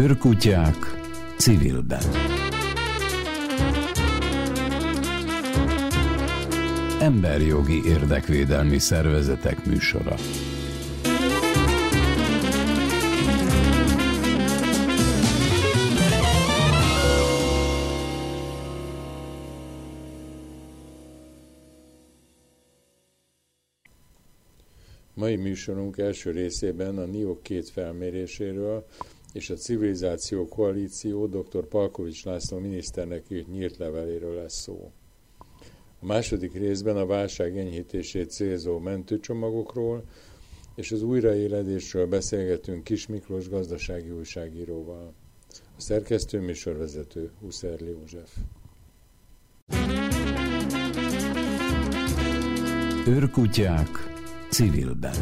Őrkutyák civilben. Emberjogi érdekvédelmi szervezetek műsora. Mai műsorunk első részében a NIOK két felméréséről és a Civilizáció Koalíció dr. Palkovics László miniszternek írt nyílt leveléről lesz szó. A második részben a válság enyhítését célzó mentőcsomagokról és az újraéledésről beszélgetünk Kis Miklós gazdasági újságíróval. A szerkesztő műsorvezető Huszerli József. Őrkutyák civilben.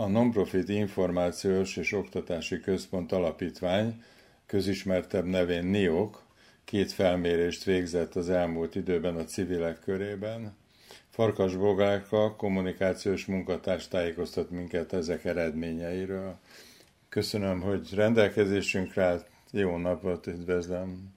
A Nonprofit Információs és Oktatási Központ Alapítvány, közismertebb nevén NIOK, két felmérést végzett az elmúlt időben a civilek körében. Farkas Bogárka, kommunikációs munkatárs tájékoztat minket ezek eredményeiről. Köszönöm, hogy rendelkezésünkre állt. Jó napot, üdvözlöm!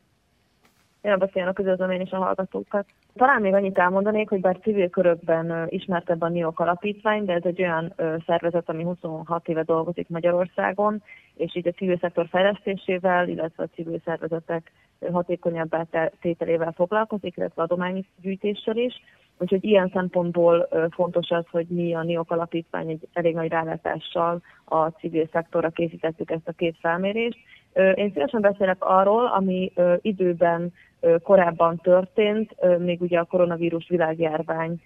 Én beszélnek üdvözlöm én is a hallgatókat. Talán még annyit elmondanék, hogy bár civil körökben ismertebb a NIOK alapítvány, de ez egy olyan szervezet, ami 26 éve dolgozik Magyarországon, és így a civil szektor fejlesztésével, illetve a civil szervezetek hatékonyabbá tételével foglalkozik, illetve adománygyűjtéssel is. Úgyhogy ilyen szempontból fontos az, hogy mi a NIOK alapítvány egy elég nagy rálátással a civil szektorra készítettük ezt a két felmérést. Én szívesen beszélek arról, ami időben korábban történt, még ugye a koronavírus világjárvány,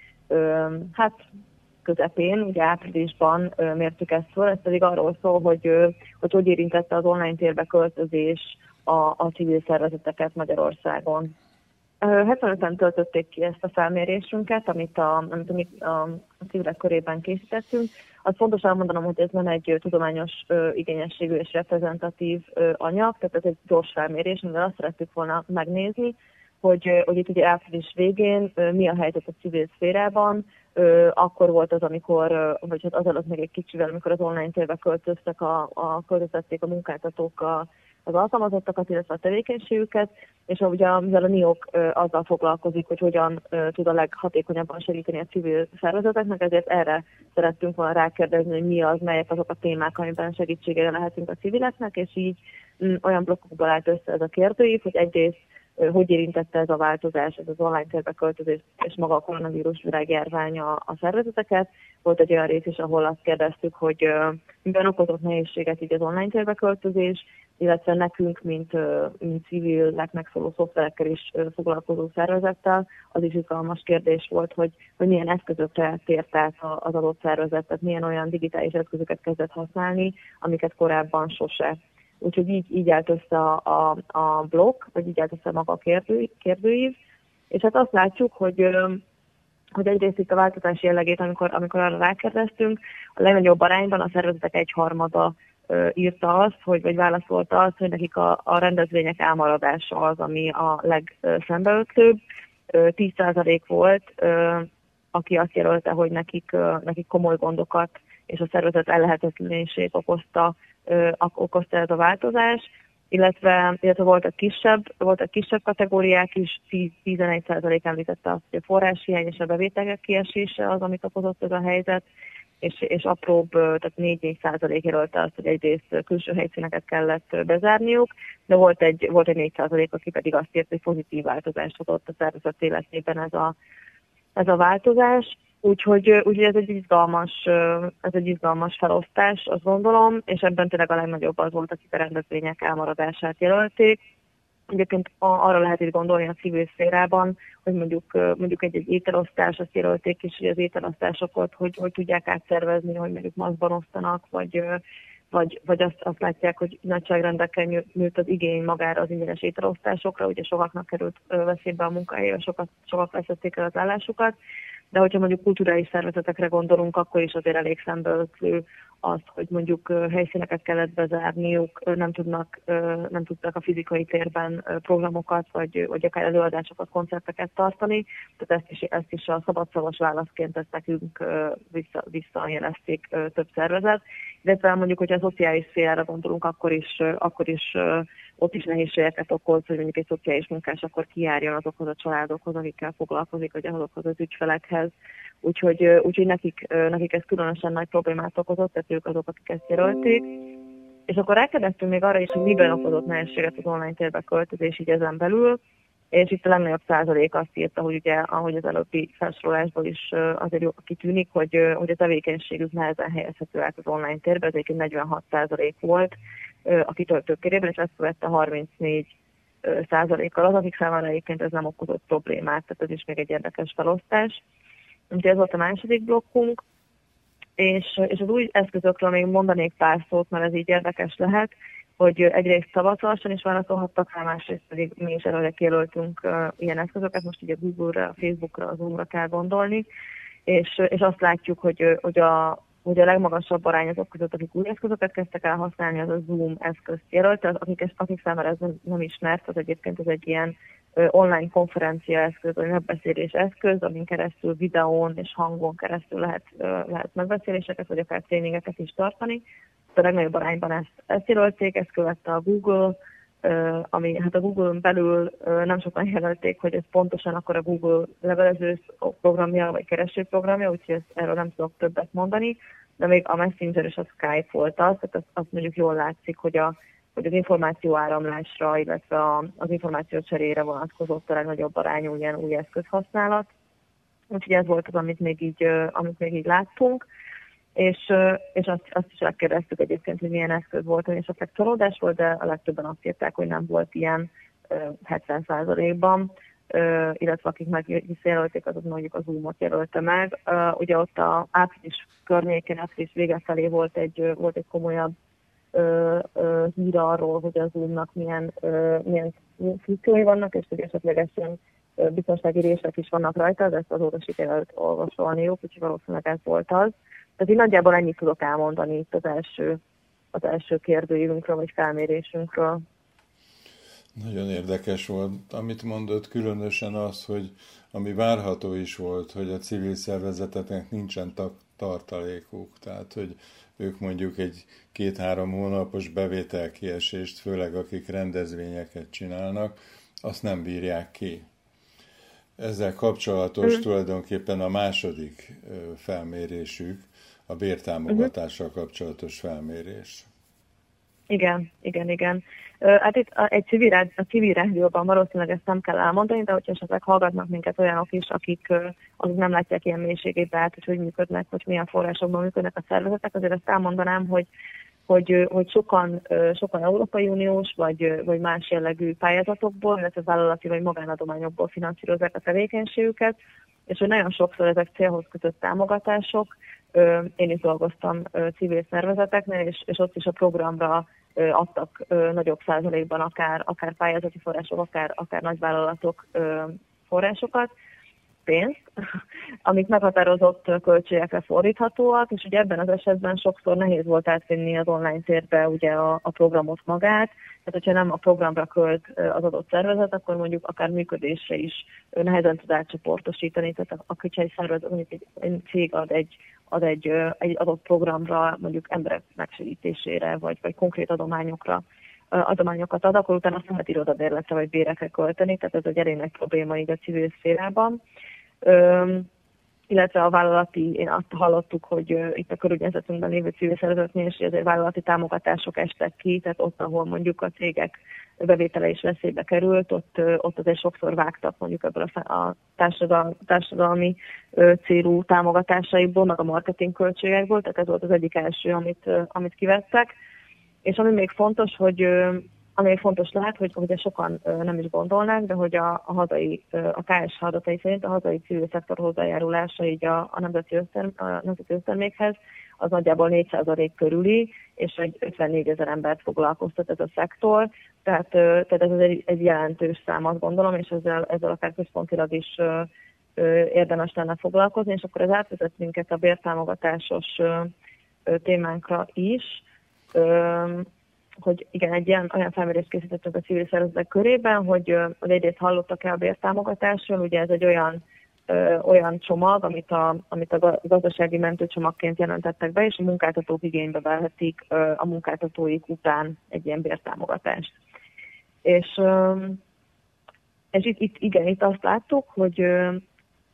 hát közepén, ugye áprilisban mértük ezt föl, ez pedig arról szól, hogy hogy, hogy érintette az online térbe költözés a, a civil szervezeteket Magyarországon. 75-en töltötték ki ezt a felmérésünket, amit a, amit, a, a civilek körében készítettünk. Az fontos elmondanom, hogy ez nem egy tudományos igényességű és reprezentatív anyag, tehát ez egy gyors felmérés, amivel azt szerettük volna megnézni, hogy, hogy itt ugye április végén mi a helyzet a civil szférában, akkor volt az, amikor, vagy hát az alatt még egy kicsivel, amikor az online térbe költöztek a, a költöztették a munkáltatók a, az alkalmazottakat, illetve a tevékenységüket, és ugye mivel a NIOK azzal foglalkozik, hogy hogyan tud a leghatékonyabban segíteni a civil szervezeteknek, ezért erre szerettünk volna rákérdezni, hogy mi az, melyek azok a témák, amiben segítségére lehetünk a civileknek, és így mm, olyan blokkokból állt össze ez a kérdőív, hogy egyrészt hogy érintette ez a változás, ez az online térbe költözés és maga a koronavírus virágjárványa a szervezeteket. Volt egy olyan rész is, ahol azt kérdeztük, hogy miben okozott nehézséget így az online térbe költözés, illetve nekünk, mint, mint civileknek szóló szoftverekkel is foglalkozó szervezettel, az is izgalmas kérdés volt, hogy, hogy milyen eszközökre tért át az adott szervezet, tehát milyen olyan digitális eszközöket kezdett használni, amiket korábban sose. Úgyhogy így, így állt össze a, a, a blog, vagy így állt össze maga a kérdő, kérdőív, és hát azt látjuk, hogy hogy egyrészt itt a változás jellegét, amikor, amikor arra rákérdeztünk, a legnagyobb arányban a szervezetek egyharmada írta azt, hogy, vagy válaszolta azt, hogy nekik a, a rendezvények elmaradása az, ami a legszembeötlőbb. 10% volt, aki azt jelölte, hogy nekik, nekik komoly gondokat és a szervezet ellehetetlenését okozta, okozta ez a változás, illetve, illetve voltak kisebb, voltak kisebb kategóriák is, 10-11% említette azt, hogy a forráshiány és a bevételek kiesése az, amit okozott ez a helyzet, és, és apróbb, tehát 4-4 százalék jelölte azt, hogy egyrészt külső helyszíneket kellett bezárniuk, de volt egy, volt egy 4 százalék, aki pedig azt ért, hogy pozitív változást adott a szervezet életében ez a, ez a változás. Úgyhogy, úgyhogy ez egy izgalmas, ez egy izgalmas felosztás, azt gondolom, és ebben tényleg a legnagyobb az volt, akik a rendezvények elmaradását jelölték. Egyébként arra lehet itt gondolni a civil szférában, hogy mondjuk, mondjuk egy-egy ételosztás, azt jelölték is, hogy az ételosztásokat hogy, hogy tudják átszervezni, hogy mondjuk maszkban osztanak, vagy, vagy, vagy azt, azt látják, hogy nagyságrendekkel nőtt az igény magára az ingyenes ételosztásokra, ugye sokaknak került veszélybe a munkahely, sokat, sokak veszették el az állásukat. De hogyha mondjuk kulturális szervezetekre gondolunk, akkor is azért elég szembeötlő az, hogy mondjuk helyszíneket kellett bezárniuk, nem tudnak, nem tudtak a fizikai térben programokat, vagy, vagy akár előadásokat, koncerteket tartani. Tehát ezt is, ezt is a szabadszavas válaszként ezt nekünk vissza, visszajelezték több szervezet. Illetve mondjuk, hogyha a szociális szférára gondolunk, akkor is, akkor is ott is nehézségeket okoz, hogy mondjuk egy szociális munkás akkor kijárjon azokhoz a családokhoz, akikkel foglalkozik, vagy azokhoz az ügyfelekhez. Úgyhogy, úgyhogy nekik, nekik ez különösen nagy problémát okozott, tehát ők azok, akik ezt jelölték. És akkor rákérdeztünk még arra is, hogy miben okozott nehézséget az online térbe költözés így ezen belül, és itt a legnagyobb százalék azt írta, hogy ugye, ahogy az előbbi felsorolásból is azért jó kitűnik, hogy, hogy a tevékenységük nehezen helyezhető át az online térbe, ez egyébként 46 százalék volt a kitöltők körében, és ezt követte 34 százalékkal az, akik számára egyébként ez nem okozott problémát, tehát ez is még egy érdekes felosztás. Úgyhogy ez volt a második blokkunk, és, és az új eszközökről még mondanék pár szót, mert ez így érdekes lehet, hogy egyrészt szavazalasan is válaszolhattak rá, másrészt pedig mi is előre kijelöltünk uh, ilyen eszközöket, most ugye a Google-ra, a Facebookra, az Zoom-ra kell gondolni, és, és azt látjuk, hogy, hogy a, hogy a legmagasabb arány azok között, akik új eszközöket kezdtek el használni, az a Zoom eszközt jelölt, az, akik, akik számára ez nem, nem ismert, az egyébként ez egy ilyen online konferencia eszköz, vagy megbeszélés eszköz, amin keresztül videón és hangon keresztül lehet, lehet megbeszéléseket, vagy akár tréningeket is tartani. A legnagyobb arányban ezt, ezt jelölték, ezt követte a Google, ami hát a Google-on belül nem sokan jelölték, hogy ez pontosan akkor a Google levelező programja, vagy keresőprogramja, úgyhogy ezt, erről nem tudok többet mondani, de még a Messenger és a Skype volt az, tehát az, az mondjuk jól látszik, hogy a hogy az információ áramlásra, illetve a, az információ cserére vonatkozott a legnagyobb arányú ilyen új eszközhasználat. Úgyhogy ez volt az, amit még így, amit még így láttunk. És, és azt, azt is megkérdeztük egyébként, hogy milyen eszköz volt, és esetleg csalódás volt, de a legtöbben azt írták, hogy nem volt ilyen 70%-ban, illetve akik meg visszajelölték, azok mondjuk az Zoom-ot jelölte meg. Ugye ott a április környékén, április vége felé volt egy, volt egy komolyabb hír arról, hogy az Zoom-nak milyen, milyen funkciói vannak, és hogy esetlegesen biztonsági rések is vannak rajta, de ezt azóta sikerült olvasolniuk, úgyhogy valószínűleg ez volt az. Tehát én nagyjából ennyit tudok elmondani itt az első, az első kérdőjünkről, vagy felmérésünkről. Nagyon érdekes volt. Amit mondott, különösen az, hogy ami várható is volt, hogy a civil szervezeteknek nincsen tartalékuk, tehát hogy ők mondjuk egy két-három hónapos bevételkiesést, főleg akik rendezvényeket csinálnak, azt nem bírják ki. Ezzel kapcsolatos mm. tulajdonképpen a második felmérésük, a bértámogatással kapcsolatos felmérés. Igen, igen, igen. Hát itt egy civil, a civil rádióban valószínűleg ezt nem kell elmondani, de hogyha esetleg hallgatnak minket olyanok is, akik azok nem látják ilyen mélységét, hát hogy hogy működnek, hogy milyen forrásokban működnek a szervezetek, azért ezt elmondanám, hogy hogy, hogy sokan, sokan Európai Uniós vagy, vagy más jellegű pályázatokból, illetve vállalati vagy magánadományokból finanszírozzák a tevékenységüket, és hogy nagyon sokszor ezek célhoz kötött támogatások. Én is dolgoztam civil szervezeteknél, és, és ott is a programra adtak nagyobb százalékban akár, akár pályázati források, akár, akár nagyvállalatok forrásokat, pénzt, amik meghatározott költségekre fordíthatóak, és ugye ebben az esetben sokszor nehéz volt átvinni az online térbe ugye a, a programot magát, tehát hogyha nem a programra költ az adott szervezet, akkor mondjuk akár működésre is nehezen tud átcsoportosítani, tehát akkor egy szervezet, mondjuk egy, egy cég ad egy ad egy, egy adott programra, mondjuk emberek megsegítésére, vagy, vagy konkrét adományokra adományokat ad, akkor utána azt lehet irodabérletre vagy bérekre költeni, tehát ez egy elég nagy probléma így a civil szférában. Illetve a vállalati, én azt hallottuk, hogy itt a körülnyezetünkben lévő civil szervezetnél is azért vállalati támogatások estek ki, tehát ott, ahol mondjuk a cégek bevétele is veszélybe került, ott, ott azért sokszor vágtak mondjuk ebből a, a társadalmi, társadalmi célú támogatásaiból, meg a marketing költségekből, tehát ez volt az egyik első, amit, amit kivettek. És ami még fontos, hogy ami fontos lehet, hogy ugye sokan nem is gondolnák, de hogy a, a hazai, a KSH adatai szerint a hazai civil szektor hozzájárulása így a, a nemzeti, összterm, a nemzeti össztermékhez az nagyjából 4% körüli, és egy 54 ezer embert foglalkoztat ez a szektor, tehát, tehát ez egy, egy jelentős szám, azt gondolom, és ezzel, ezzel akár központilag is érdemes lenne foglalkozni, és akkor ez átvezet minket a bértámogatásos témánkra is, hogy igen, egy ilyen, olyan felmérést készítettünk a civil szervezetek körében, hogy, hogy egyrészt hallottak-e a bértámogatásról, ugye ez egy olyan ö, olyan csomag, amit a, amit a gazdasági mentőcsomagként jelentettek be, és a munkáltatók igénybe vehetik ö, a munkáltatóik után egy ilyen bértámogatást. És, ö, és itt, itt, igen, itt azt láttuk, hogy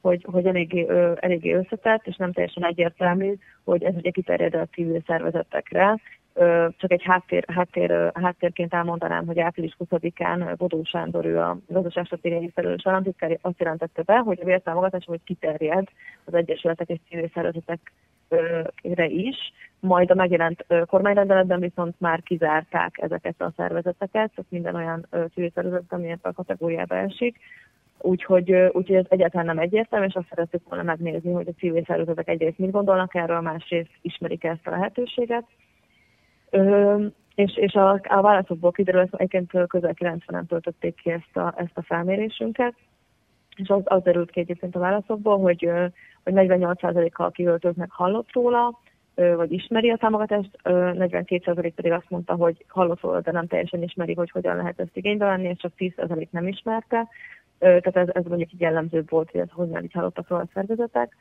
hogy, hogy eléggé, eléggé összetett, és nem teljesen egyértelmű, hogy ez ugye kiterjed a civil szervezetekre, csak egy háttér, háttér, háttérként elmondanám, hogy április 20-án Bodó Sándor, ő a gazdaságstratégiai felelős államtitkár azt jelentette be, hogy a vértámogatás hogy kiterjed az egyesületek és civil szervezetekre is, majd a megjelent kormányrendeletben viszont már kizárták ezeket a szervezeteket, tehát minden olyan civil szervezet, ami a kategóriába esik, Úgyhogy, úgyhogy ez egyáltalán nem egyértelmű, és azt szeretük volna megnézni, hogy a civil szervezetek egyrészt mit gondolnak erről, másrészt ismerik ezt a lehetőséget. És, és a, a válaszokból kiderül, hogy egyébként közel 90-en töltötték ki ezt a, ezt a felmérésünket, és az, az derült ki egyébként a válaszokból, hogy, hogy 48%-kal a kiöltőknek hallott róla, vagy ismeri a támogatást, 42% pedig azt mondta, hogy hallott róla, de nem teljesen ismeri, hogy hogyan lehet ezt igénybe venni, és csak 10% nem ismerte. Tehát ez, ez mondjuk így jellemző volt, hogy ez hogyan így hallottak róla a szervezetek.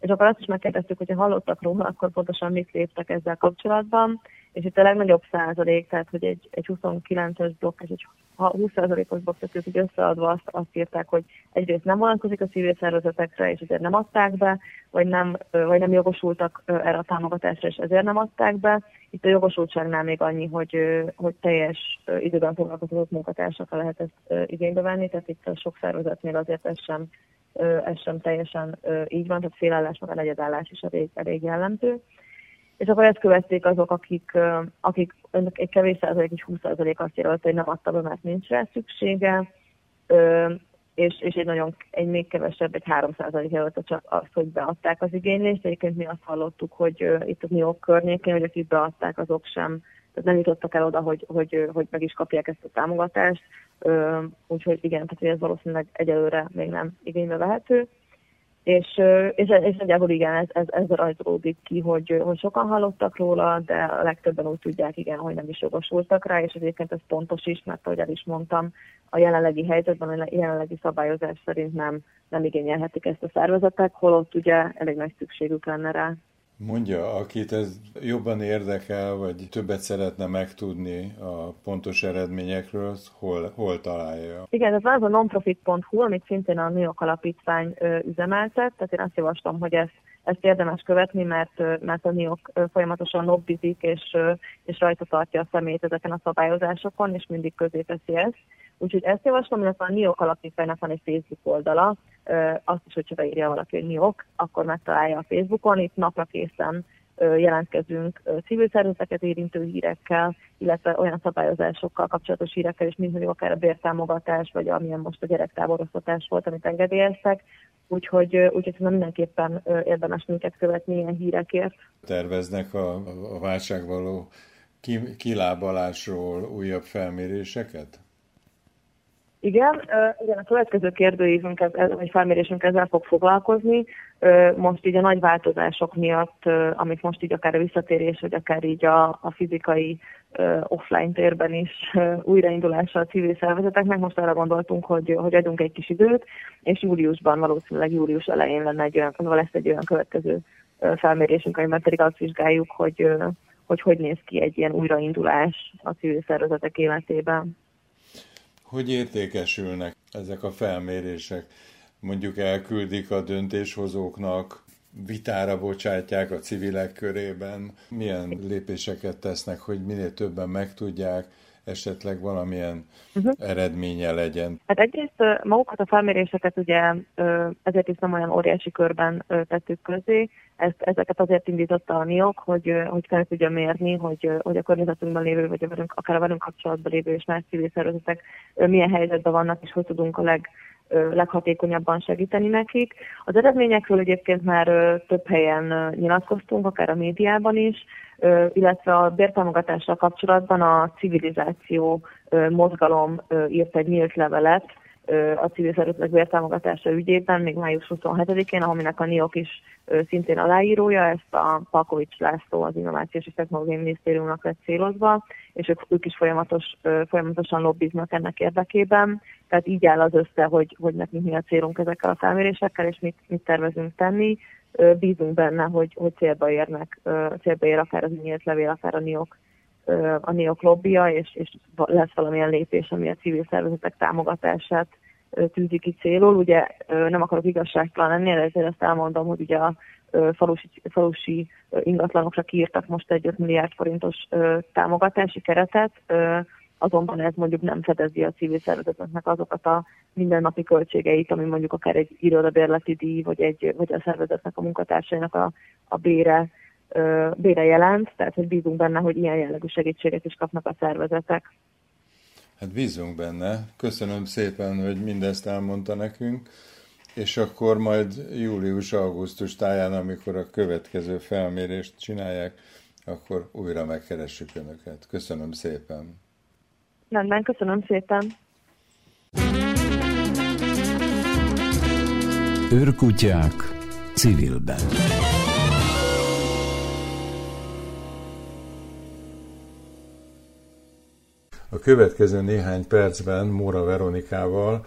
És akkor azt is megkérdeztük, hogy ha hallottak róla, akkor pontosan mit léptek ezzel kapcsolatban. És itt a legnagyobb százalék, tehát hogy egy, egy 29-es blokk és egy 20%-os blokk, tehát így összeadva azt, azt írták, hogy egyrészt nem vonatkozik a civil szervezetekre, és ezért nem adták be, vagy nem, vagy nem jogosultak erre a támogatásra, és ezért nem adták be. Itt a jogosultságnál még annyi, hogy, hogy teljes időben foglalkozott munkatársakra lehet ezt igénybe venni, tehát itt a sok szervezetnél azért ez sem, ez sem teljesen így van, tehát félállás, meg a negyedállás is elég, elég jellemző. És akkor ezt követték azok, akik, akik egy kevés százalék, egy 20 százalék azt jelölte, hogy nem adta be, mert nincs rá szüksége, és, és egy nagyon, egy még kevesebb, egy 3 százalék jelölte csak azt, hogy beadták az igénylést. Egyébként mi azt hallottuk, hogy itt a York környékén, hogy akik beadták, azok sem, tehát nem jutottak el oda, hogy, hogy, hogy meg is kapják ezt a támogatást. Úgyhogy igen, tehát ez valószínűleg egyelőre még nem igénybe vehető. És, és, és nagyjából igen, ez, ez, ez rajzolódik ki, hogy, hogy sokan hallottak róla, de a legtöbben úgy tudják, igen, hogy nem is jogosultak rá, és egyébként ez pontos is, mert ahogy el is mondtam, a jelenlegi helyzetben, a jelenlegi szabályozás szerint nem, nem igényelhetik ezt a szervezetek, holott ugye elég nagy szükségük lenne rá. Mondja, akit ez jobban érdekel, vagy többet szeretne megtudni a pontos eredményekről, hol, hol találja? Igen, ez az a nonprofit.hu, amit szintén a Nők Alapítvány üzemeltet, tehát én azt javaslom, hogy ezt, ezt érdemes követni, mert, mert a NIOK folyamatosan lobbizik, és, és rajta tartja a szemét ezeken a szabályozásokon, és mindig közé teszi ezt. Úgyhogy ezt javaslom, illetve a NIOK alapítványnak van egy Facebook oldala, azt is, hogyha beírja valaki, hogy NIOK, akkor megtalálja a Facebookon, itt napra készen jelentkezünk civil szervezeteket érintő hírekkel, illetve olyan szabályozásokkal kapcsolatos hírekkel, és mint mondjuk akár a bértámogatás, vagy amilyen most a gyerektáboroztatás volt, amit engedélyeztek. Úgyhogy, úgyhogy mindenképpen érdemes minket követni ilyen hírekért. Terveznek a, a válság való kilábalásról újabb felméréseket? Igen, igen, a következő kérdőívünk, vagy felmérésünk ezzel fog foglalkozni. Most így a nagy változások miatt, amit most így akár a visszatérés, vagy akár így a, a fizikai offline térben is újraindulása a civil szervezeteknek, most arra gondoltunk, hogy, hogy adjunk egy kis időt, és júliusban, valószínűleg július elején lenne egy olyan, lesz egy olyan következő felmérésünk, amiben pedig azt vizsgáljuk, hogy hogy hogy néz ki egy ilyen újraindulás a civil szervezetek életében. Hogy értékesülnek ezek a felmérések? Mondjuk elküldik a döntéshozóknak, vitára bocsátják a civilek körében, milyen lépéseket tesznek, hogy minél többen megtudják, esetleg valamilyen uh-huh. eredménye legyen? Hát egyrészt magukat a felméréseket ugye ezért is nem olyan óriási körben tettük közé, ezt, ezeket azért indította a NIOK, hogy, hogy fel tudja mérni, hogy, hogy a környezetünkben lévő, vagy a velünk, akár a velünk kapcsolatban lévő és más civil szervezetek milyen helyzetben vannak, és hogy tudunk a leg, leghatékonyabban segíteni nekik. Az eredményekről egyébként már több helyen nyilatkoztunk, akár a médiában is, illetve a bértámogatással kapcsolatban a civilizáció mozgalom írt egy nyílt levelet, a civil szervezetek bértámogatása ügyében, még május 27-én, aminek a NIOK is szintén aláírója, ezt a Palkovics László az Innovációs és Technológiai Minisztériumnak lett célozva, és ők, ők is folyamatos, folyamatosan lobbiznak ennek érdekében. Tehát így áll az össze, hogy, hogy nekünk mi a célunk ezekkel a felmérésekkel, és mit, mit tervezünk tenni. Bízunk benne, hogy, hogy célba érnek, célba ér akár az nyílt levél, akár a NIOK a NIOK lobbia, és, és lesz valamilyen lépés, ami a civil szervezetek támogatását tűzi ki célul. Ugye nem akarok igazságtalan lenni, ezért ezt elmondom, hogy ugye a falusi, falusi ingatlanokra kiírtak most egy 5 milliárd forintos támogatási keretet, azonban ez mondjuk nem fedezi a civil szervezeteknek azokat a mindennapi költségeit, ami mondjuk akár egy irodabérleti díj, vagy, egy, vagy a szervezetnek a munkatársainak a, a bére, bére jelent, tehát hogy bízunk benne, hogy ilyen jellegű segítséget is kapnak a szervezetek. Hát bízunk benne. Köszönöm szépen, hogy mindezt elmondta nekünk, és akkor majd július-augusztus táján, amikor a következő felmérést csinálják, akkor újra megkeressük Önöket. Köszönöm szépen. Rendben, köszönöm szépen. Őrkutyák civilben. A következő néhány percben Móra Veronikával,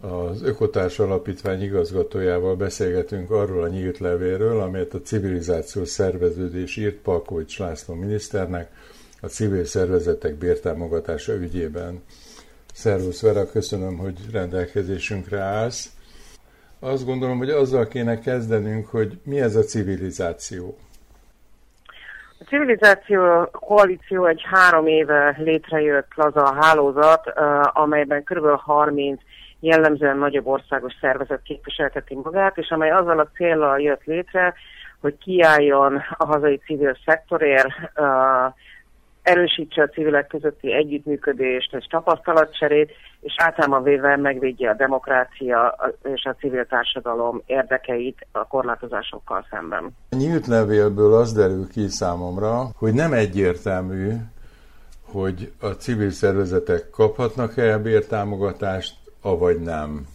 az Ökotárs Alapítvány igazgatójával beszélgetünk arról a nyílt levéről, amelyet a civilizációs szerveződés írt Palkovics László miniszternek a civil szervezetek bértámogatása ügyében. Szervusz Vera, köszönöm, hogy rendelkezésünkre állsz. Azt gondolom, hogy azzal kéne kezdenünk, hogy mi ez a civilizáció. A civilizáció koalíció egy három éve létrejött laza hálózat, amelyben kb. 30 jellemzően nagyobb országos szervezet képviselteti magát, és amely azzal a célral jött létre, hogy kiálljon a hazai civil szektorért, erősítse a civilek közötti együttműködést és tapasztalatcserét, és általában véve megvédje a demokrácia és a civil társadalom érdekeit a korlátozásokkal szemben. A nyílt levélből az derül ki számomra, hogy nem egyértelmű, hogy a civil szervezetek kaphatnak-e bértámogatást, avagy nem.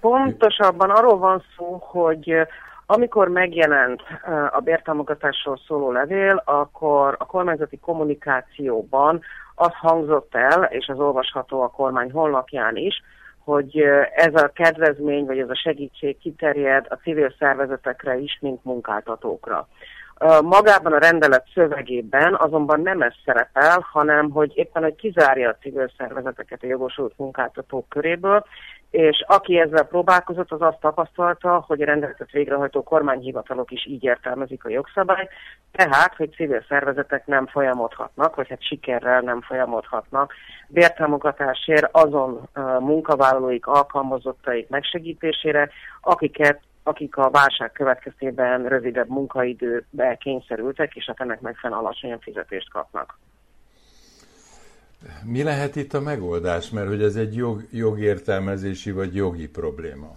Pontosabban arról van szó, hogy amikor megjelent a bértámogatásról szóló levél, akkor a kormányzati kommunikációban az hangzott el, és az olvasható a kormány honlapján is, hogy ez a kedvezmény, vagy ez a segítség kiterjed a civil szervezetekre is, mint munkáltatókra. Magában a rendelet szövegében azonban nem ez szerepel, hanem hogy éppen, hogy kizárja a civil szervezeteket a jogosult munkáltatók köréből, és aki ezzel próbálkozott, az azt tapasztalta, hogy a rendeletet végrehajtó kormányhivatalok is így értelmezik a jogszabályt, tehát, hogy civil szervezetek nem folyamodhatnak, vagy hát sikerrel nem folyamodhatnak bértámogatásért azon munkavállalóik, alkalmazottaik megsegítésére, akiket akik a válság következtében rövidebb munkaidőbe kényszerültek, és hát ennek megfelelően alacsonyabb fizetést kapnak. Mi lehet itt a megoldás? Mert hogy ez egy jog, jogértelmezési vagy jogi probléma.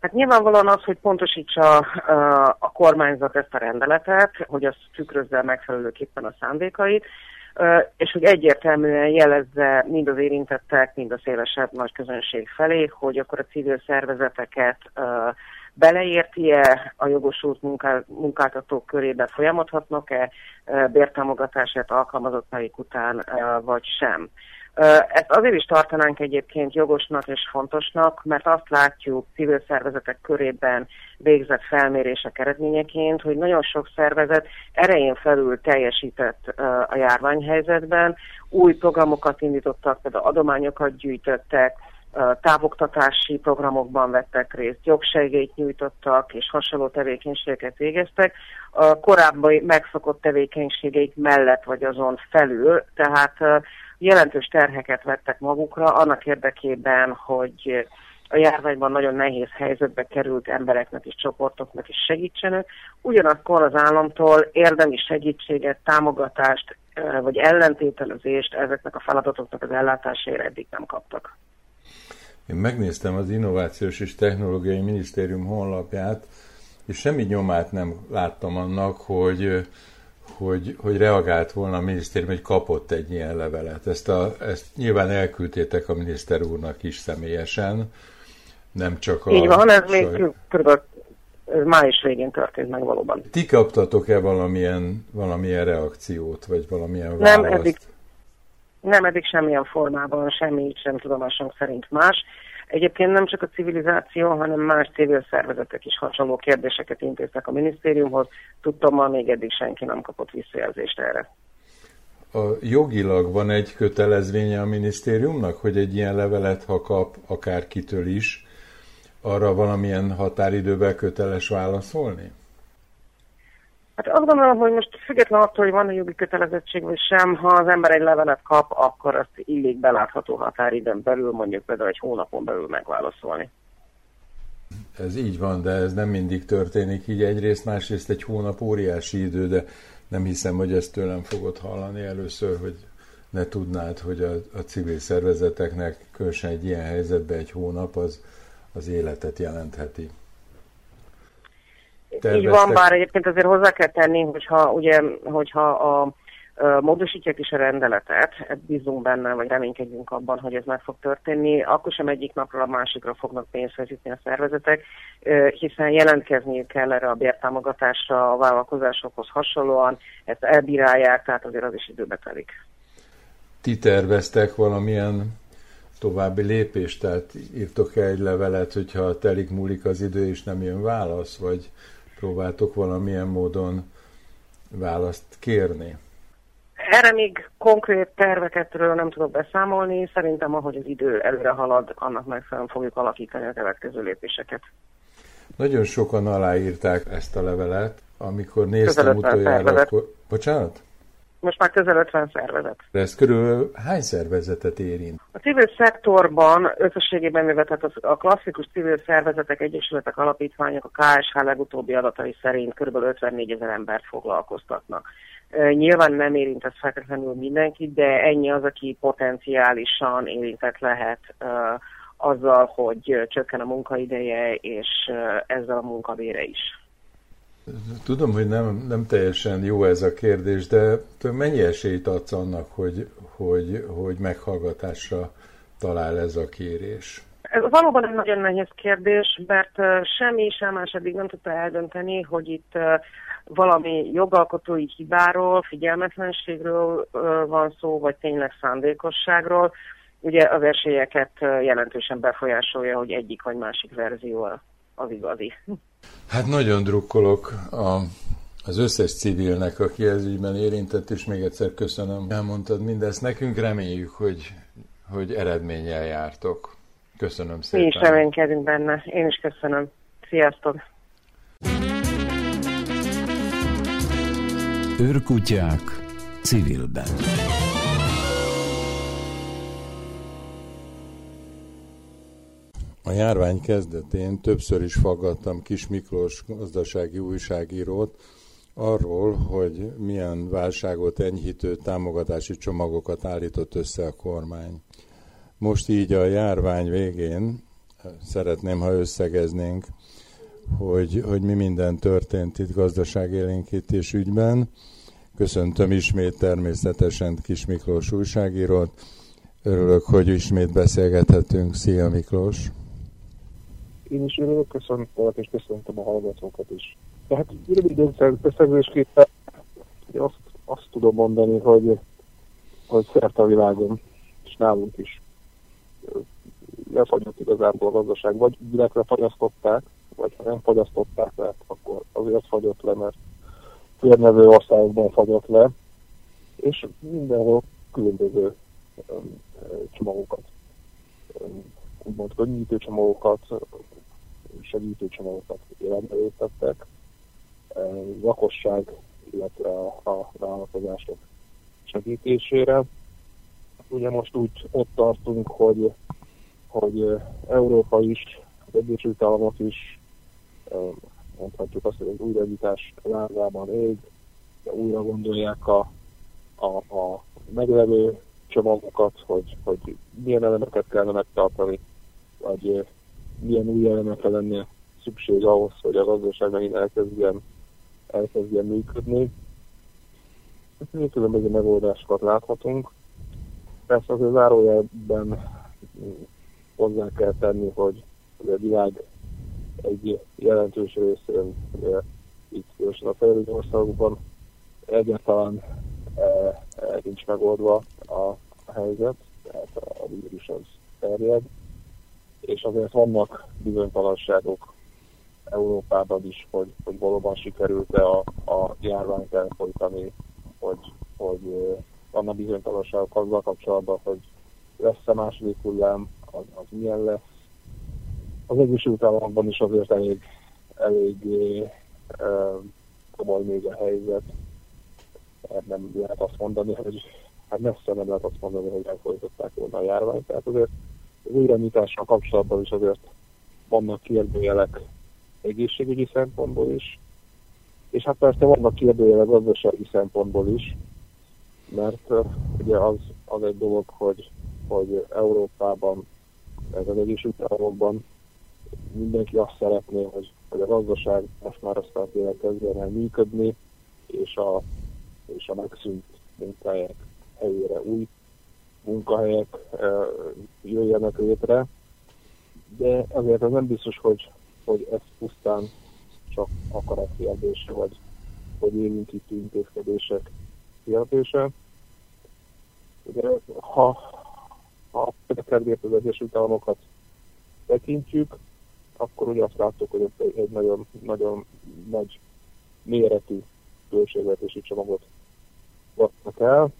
Hát nyilvánvalóan az, hogy pontosítsa a kormányzat ezt a rendeletet, hogy az tükrözze megfelelőképpen a szándékait, és hogy egyértelműen jelezze mind az érintettek, mind a szélesebb nagy közönség felé, hogy akkor a civil szervezeteket beleérti-e a jogosult munká, munkáltatók körébe folyamodhatnak-e bértámogatását alkalmazottaik után, vagy sem. Ezt azért is tartanánk egyébként jogosnak és fontosnak, mert azt látjuk civil szervezetek körében végzett felmérések eredményeként, hogy nagyon sok szervezet erején felül teljesített a járványhelyzetben, új programokat indítottak, például adományokat gyűjtöttek, távoktatási programokban vettek részt, jogsegélyt nyújtottak és hasonló tevékenységeket végeztek. A korábbi megszokott tevékenységeik mellett vagy azon felül, tehát jelentős terheket vettek magukra annak érdekében, hogy a járványban nagyon nehéz helyzetbe került embereknek és csoportoknak is segítsenek. Ugyanakkor az államtól érdemi segítséget, támogatást vagy ellentételezést ezeknek a feladatoknak az ellátására eddig nem kaptak. Én megnéztem az Innovációs és Technológiai Minisztérium honlapját, és semmi nyomát nem láttam annak, hogy, hogy, hogy reagált volna a minisztérium, hogy kapott egy ilyen levelet. Ezt, a, ezt nyilván elküldtétek a miniszter úrnak is személyesen, nem csak a... Így van, ez még kb. május végén történt meg valóban. Ti kaptatok-e valamilyen, valamilyen reakciót, vagy valamilyen választ? Nem, eddig, nem, eddig semmilyen formában, semmi sem tudomásunk szerint más. Egyébként nem csak a civilizáció, hanem más civil szervezetek is hasonló kérdéseket intéztek a minisztériumhoz. Tudtommal még eddig senki nem kapott visszajelzést erre. A jogilag van egy kötelezvénye a minisztériumnak, hogy egy ilyen levelet, ha kap akárkitől is, arra valamilyen határidőben köteles válaszolni? Hát azt gondolom, hogy most független attól, hogy van-e jogi kötelezettség vagy sem, ha az ember egy levelet kap, akkor azt illik belátható határidőn belül, mondjuk például egy hónapon belül megválaszolni. Ez így van, de ez nem mindig történik így egyrészt, másrészt egy hónap óriási idő, de nem hiszem, hogy ezt tőlem fogod hallani először, hogy ne tudnád, hogy a, a civil szervezeteknek különösen egy ilyen helyzetben egy hónap az, az életet jelentheti. Terveztek. Így van, bár egyébként azért hozzá kell tenni, hogyha, ugye, hogyha a, módosítják is a rendeletet, bízunk benne, vagy reménykedjünk abban, hogy ez meg fog történni, akkor sem egyik napról a másikra fognak pénzhez jutni a szervezetek, hiszen jelentkezniük kell erre a bértámogatásra a vállalkozásokhoz hasonlóan, ezt elbírálják, tehát azért az is időbe telik. Ti terveztek valamilyen további lépést, tehát írtok -e egy levelet, hogyha telik múlik az idő és nem jön válasz, vagy próbáltok valamilyen módon választ kérni? Erre még konkrét terveketről nem tudok beszámolni. Szerintem, ahogy az idő előre halad, annak megfelelően fogjuk alakítani a következő lépéseket. Nagyon sokan aláírták ezt a levelet, amikor néztem utoljára, akkor... Bocsánat? Most már közel 50 szervezet. De ez körül hány szervezetet érint? A civil szektorban összességében, mivel tehát a klasszikus civil szervezetek, egyesületek, alapítványok, a KSH legutóbbi adatai szerint kb. 54 ezer embert foglalkoztatnak. Nyilván nem érint ez feltétlenül mindenkit, de ennyi az, aki potenciálisan érintett lehet azzal, hogy csökken a munkaideje, és ezzel a munkabére is. Tudom, hogy nem, nem teljesen jó ez a kérdés, de mennyi esélyt adsz annak, hogy, hogy, hogy meghallgatásra talál ez a kérés? Ez valóban egy nagyon nehéz kérdés, mert semmi sem más eddig nem tudta eldönteni, hogy itt valami jogalkotói hibáról, figyelmetlenségről van szó, vagy tényleg szándékosságról. Ugye az esélyeket jelentősen befolyásolja, hogy egyik vagy másik verzió az igazi. Hát nagyon drukkolok a, az összes civilnek, aki ez ügyben érintett, és még egyszer köszönöm, elmondtad mindezt nekünk, reméljük, hogy, hogy eredménnyel jártok. Köszönöm szépen. Mi is reménykedünk benne. Én is köszönöm. Sziasztok! Őrkutyák civilben. A járvány kezdetén többször is faggattam Kis Miklós gazdasági újságírót arról, hogy milyen válságot enyhítő támogatási csomagokat állított össze a kormány. Most így a járvány végén szeretném, ha összegeznénk, hogy, hogy mi minden történt itt gazdaságélénkítés ügyben. Köszöntöm ismét természetesen Kis Miklós újságírót. Örülök, hogy ismét beszélgethetünk. Szia Miklós! Én is örülök, köszöntöm és köszöntöm a hallgatókat is. Tehát rövid összegzésképpen azt, azt tudom mondani, hogy, hogy szerte a világon, és nálunk is lefagyott igazából a gazdaság, vagy direkt lefagyasztották, vagy ha nem fagyasztották le, akkor azért fagyott le, mert férnevő országokban fagyott le, és mindenhol különböző csomagokat, úgymond könnyítő csomagokat, segítőcsomagokat jelentettek, lakosság, illetve a, a vállalkozások segítésére. Ugye most úgy ott tartunk, hogy, hogy Európa is, az Egyesült Államok is, mondhatjuk azt, hogy az újraegyítás lázában ég, de újra gondolják a, a, a meglevő csomagokat, hogy, hogy milyen elemeket kellene megtartani, vagy milyen új elemekre lenne szükség ahhoz, hogy a gazdaság megint elkezdjen, elkezdjen működni. különböző megoldásokat láthatunk. Persze az zárójelben hozzá kell tenni, hogy a világ egy jelentős részén, ugye, itt különösen a fejlődő országokban egyáltalán e, e, nincs megoldva a, a helyzet, tehát a vírus az terjed, és azért vannak bizonytalanságok Európában is, hogy, hogy valóban sikerült-e a, a járványt elfolytani, hogy, hogy vannak bizonytalanságok azzal kapcsolatban, hogy lesz-e második hullám, az, az milyen lesz. Az Egyesült Államokban is azért elég, elég komoly még a helyzet. Mert nem lehet azt mondani, hogy hát messze nem lehet azt mondani, hogy elfolytották volna a járványt. Tehát azért az újranyitással kapcsolatban is azért vannak kérdőjelek egészségügyi szempontból is, és hát persze vannak kérdőjelek gazdasági szempontból is, mert ugye az, az egy dolog, hogy, hogy Európában, ez az Egyesült Államokban mindenki azt szeretné, hogy, hogy a gazdaság most már aztán tényleg kezdjen el működni, és a, és a megszűnt munkahelyek helyére új munkahelyek jöjjenek létre, de azért az nem biztos, hogy, hogy ez pusztán csak akarat kérdése, vagy, vagy érintítő intézkedések kérdése. Ugye, ha, ha a kedvéért az Egyesült Államokat tekintjük, akkor ugye azt láttuk, hogy egy, nagyon, nagyon nagy méretű költségvetési csomagot adtak el,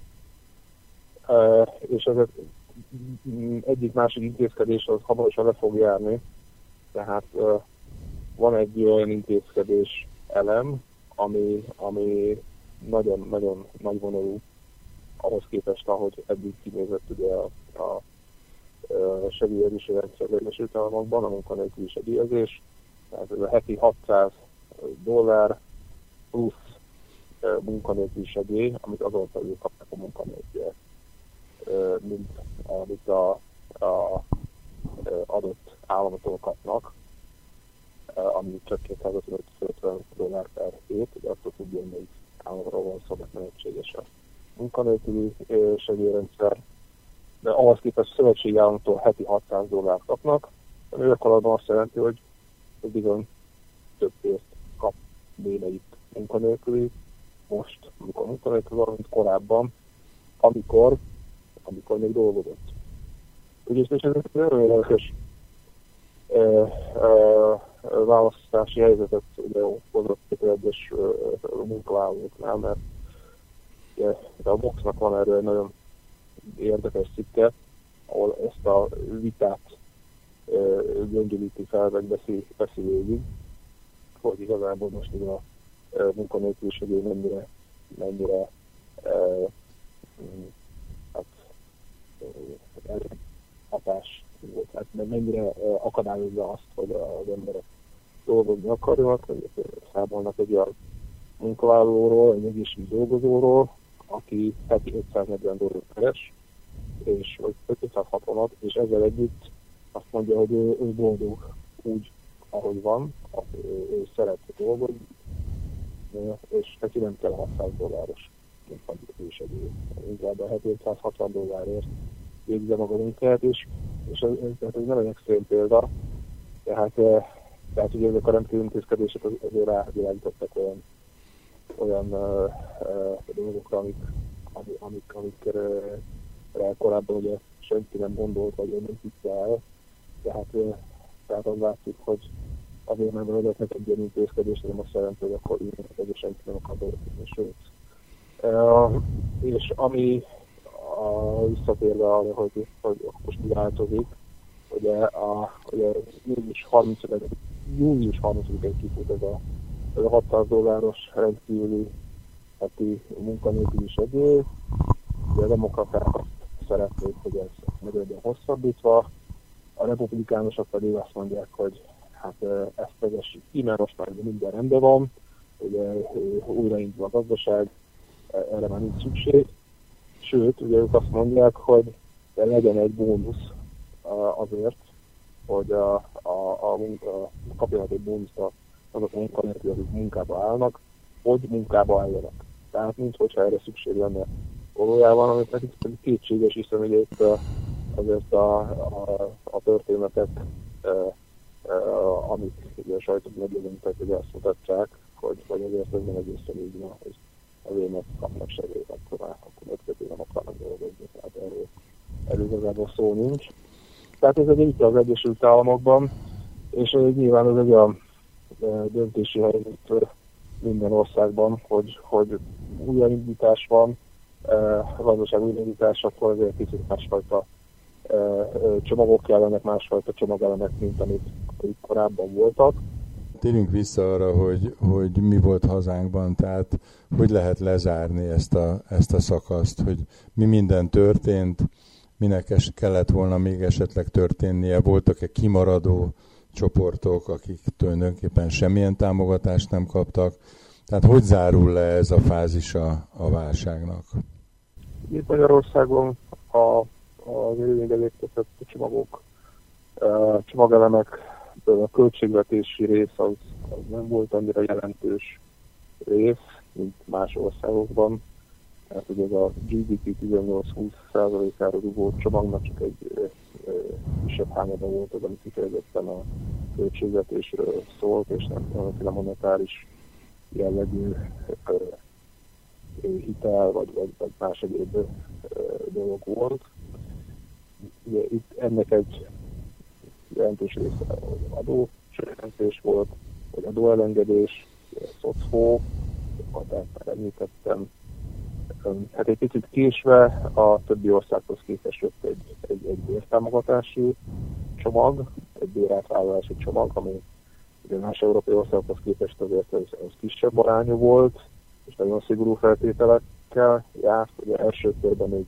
és ez egyik másik intézkedés az hamarosan le fog járni, tehát van egy olyan intézkedés elem, ami, ami nagyon-nagyon nagyvonalú ahhoz képest, ahogy eddig kinézett ugye a, a, segélyezési rendszer Egyesült Államokban, a munkanélküli segélyezés, tehát ez a heti 600 dollár plusz munkanélküli segély, amit azon ő kapnak a munkanélküliek, mint amit a, a adott államoktól kapnak ami csak 250 dollár per hét, ugye attól függően még államról van szó, mert lehetséges a munkanélküli segélyrendszer, de ahhoz képest szövetségi államtól heti 600 dollárt kapnak, ami gyakorlatban azt jelenti, hogy bizony több pénzt kap némelyik munkanélküli, most, amikor munkanélküli van, mint korábban, amikor, amikor még dolgozott. Úgyhogy és ez egy nagyon érdekes választási helyzetet ugye hozott egyes munkavállalóknál, mert ugye, a Voxnak van erről egy nagyon érdekes cikke, ahol ezt a vitát göngyölíti fel, meg beszél, beszél végig, hogy igazából most ez a munkanélküliség mennyire, mennyire hát, hatás volt, hát mennyire akadályozza azt, hogy az emberek dolgozni akarjanak, hogy számolnak egy olyan munkavállalóról, egy egészségügyi dolgozóról, aki heti 540 dollár keres, és vagy 560 és ezzel együtt azt mondja, hogy ő, ő boldog úgy, ahogy van, ő, ő szeret dolgozni, és neki nem kell 600 dolláros segély. Inkább a heti 560 dollárért végzi maga munkát, és, és ez, ez, ez nem egy extrém példa, tehát tehát ugye ezek a rendkívül intézkedések azért rávilágítottak olyan, olyan uh, uh, dolgokra, amik, amik, amik, amikre korábban ugye senki nem gondolt, vagy nem hitte el. Tehát, uh, tehát azt látjuk, hogy azért nem vezetnek egy ilyen intézkedést, nem azt jelenti, hogy akkor hogy senki nem akar dolgozni, sőt. És ami a, visszatérve arra, hogy, hogy most mi változik, ugye a, ugye június 30 június 30-án kifut ez a, ez a 600 dolláros rendkívüli heti munkanélküli segély. De a demokraták azt szeretnék, hogy ez meg legyen hosszabbítva. A republikánusok pedig azt mondják, hogy hát ezt vezessük ki, mert most már minden rendben van, ugye újraindul a gazdaság, erre már nincs szükség. Sőt, ugye ők azt mondják, hogy legyen egy bónusz azért, hogy a, a, a, a kapjanak egy bónuszt azok munkanélkül, akik munkába állnak, hogy munkába álljanak. Tehát, mint hogyha erre szükség lenne valójában, amit nekik pedig kétséges, hiszen ugye itt azért a, a, a történetek, e, e, amik ugye a sajtóban megjelentek, ugye azt mutatják, hogy, hogy azért ez nem egészen így van, azért mert kapnak segélyt, akkor már akkor következő nem akarnak dolgozni. Tehát erről, erről igazából szó nincs. Tehát ez egy itt az Egyesült Államokban, és nyilván ez egy olyan döntési helyzet minden országban, hogy, hogy újraindítás van, a gazdaság újraindítás, akkor azért kicsit másfajta csomagok kellenek, másfajta csomagelemek, mint amit korábban voltak. Térjünk vissza arra, hogy, hogy mi volt hazánkban, tehát hogy lehet lezárni ezt a, ezt a szakaszt, hogy mi minden történt, minek es, kellett volna még esetleg történnie, voltak-e kimaradó csoportok, akik tulajdonképpen semmilyen támogatást nem kaptak. Tehát hogy zárul le ez a fázis a, válságnak? Itt Magyarországon a, az érvénybe csomagok, csomagelemek, a költségvetési rész az, az nem volt annyira jelentős rész, mint más országokban. Tehát ugye ez a GDP 18-20 százalékára rúgó csomagnak csak egy kisebb hányada volt az, ami kifejezetten a költségvetésről szólt, és nem valamiféle monetáris jellegű hitel, vagy, vagy, vagy más egyéb dolog volt. Ugye itt ennek egy jelentős része adó csökkentés volt, vagy adóelengedés, szocfó, tehát már említettem. Hát egy picit késve a többi országhoz képest jött egy, egy, egy bértámogatási csomag, egy bérátvállalási csomag, ami ugye más európai országokhoz képest azért az, az kisebb arányú volt, és nagyon szigorú feltételekkel járt. Ugye első körben még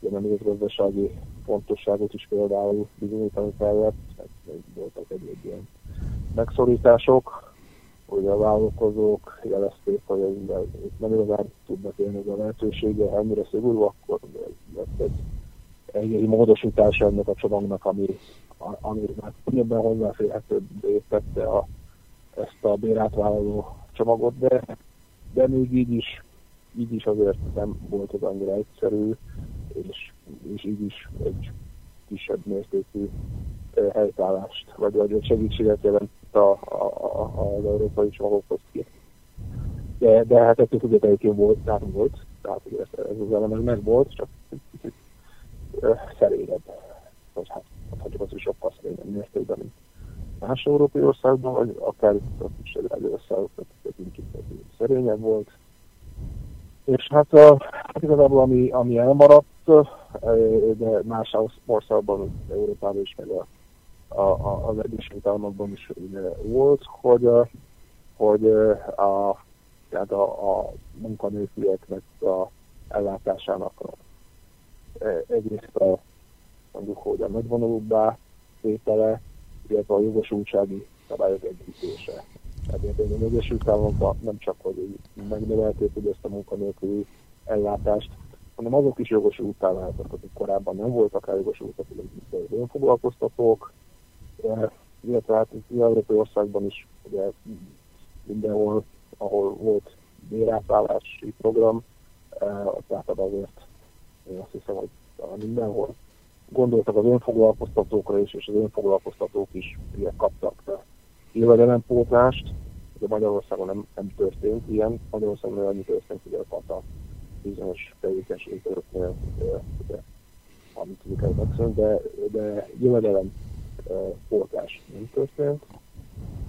ugye gazdasági fontosságot is például bizonyítani kellett, hát voltak egy, egy ilyen megszorítások, hogy a vállalkozók jelezték, hogy ez, nem igazán tudnak élni ez a lehetősége, ha ennyire szigorú, akkor lett egy, egy, egy módosítás ennek a csomagnak, ami, ami már könnyebben hozzáférhetőbbé tette a, ezt a bérátvállaló csomagot, de, de még így is, így is azért nem volt az annyira egyszerű, és, és így is egy kisebb mértékű helytállást, vagy, vagy segítséget jelent a, a, a, az európai csomagokhoz ki. De, de hát ettől függetlenül volt, nem volt, tehát ez, az elem meg volt, csak kicsit szerényebb. Vagy hát mondhatjuk azt, hogy sokkal szerényebb mértékben, mint más európai országban, vagy akár a kisebb országoknak szerényebb volt. És hát, a, hát igazából ami, ami elmaradt, de más országban, Európában is, meg a, a, az Egyesült Államokban is volt, hogy, hogy a, tehát a, a munkanélkülieknek a ellátásának a, egyrészt a, mondjuk, hogy a nagyvonalúbbá tétele, illetve a jogosultsági szabályok együttése. Tehát az Egyesült Államokban nem csak, hogy megnövelték ezt a munkanélküli ellátást, hanem azok is jogosultá váltak, akik korábban nem voltak eljogosultak, az önfoglalkoztatók, illetve hát az európai országban is ugye mindenhol, ahol volt bérátállási program, tehát azért én azt hiszem, hogy mindenhol. Gondoltak az önfoglalkoztatókra is, és az önfoglalkoztatók is ugye, kaptak jövedelempótlást, de Magyarországon nem, nem történt ilyen, Magyarországon annyi történt, hogy a bizonyos tevékenységeknél, amit tudjuk de, de jövedelem portás nem történt.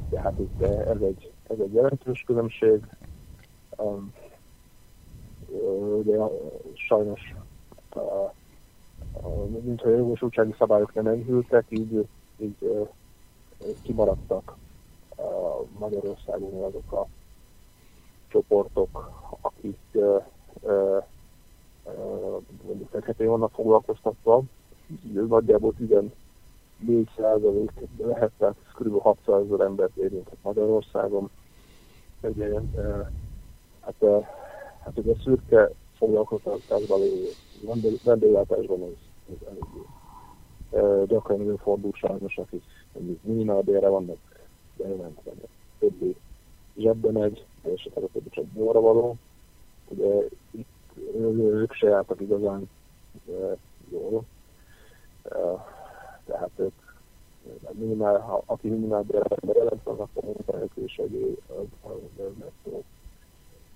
Tehát itt ez egy, ez egy jelentős különbség. Um, ugye sajnos mintha a jogosultsági szabályok nem enyhültek, így, így kimaradtak Magyarországon azok a csoportok, akik uh, mondjuk feketén vannak foglalkoztatva, nagyjából 14 százalék lehet, tehát kb. 600 ezer embert érintett Magyarországon. Ugye, hát, hát ugye szürke foglalkoztatásban lévő vendéglátásban ez, ez eléggé gyakran előfordul sajnos, akik mondjuk minimálbérre vannak, de nem, többi zsebbe megy, és esetleg a többi csak való ugye itt ők se jártak igazán jól. Tehát ők minimál, aki minimál bérlet jelent, az akkor munkanélküli segély az, az, az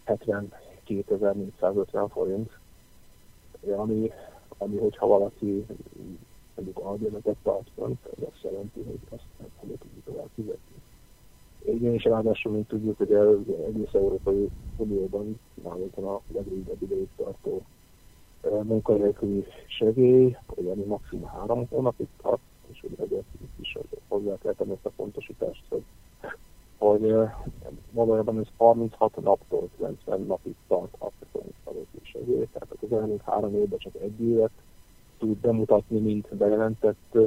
72.450 forint, ami, ami hogyha valaki mondjuk albérletet tart fönt, az azt jelenti, hogy azt nem fogja tudni tovább fizetni. Igen, és ráadásul, mint tudjuk, hogy az egész Európai Unióban nálunk a legrövidebb ideig tartó munkanélküli segély, ami maximum három hónapig tart, és ugye ezért is hozzá kell tenni ezt a pontosítást, hogy, hogy valójában ez 36 naptól 90 napig tarthat a munkanélküli segély, tehát az elmúlt három évben csak egy évet tud bemutatni, mint bejelentett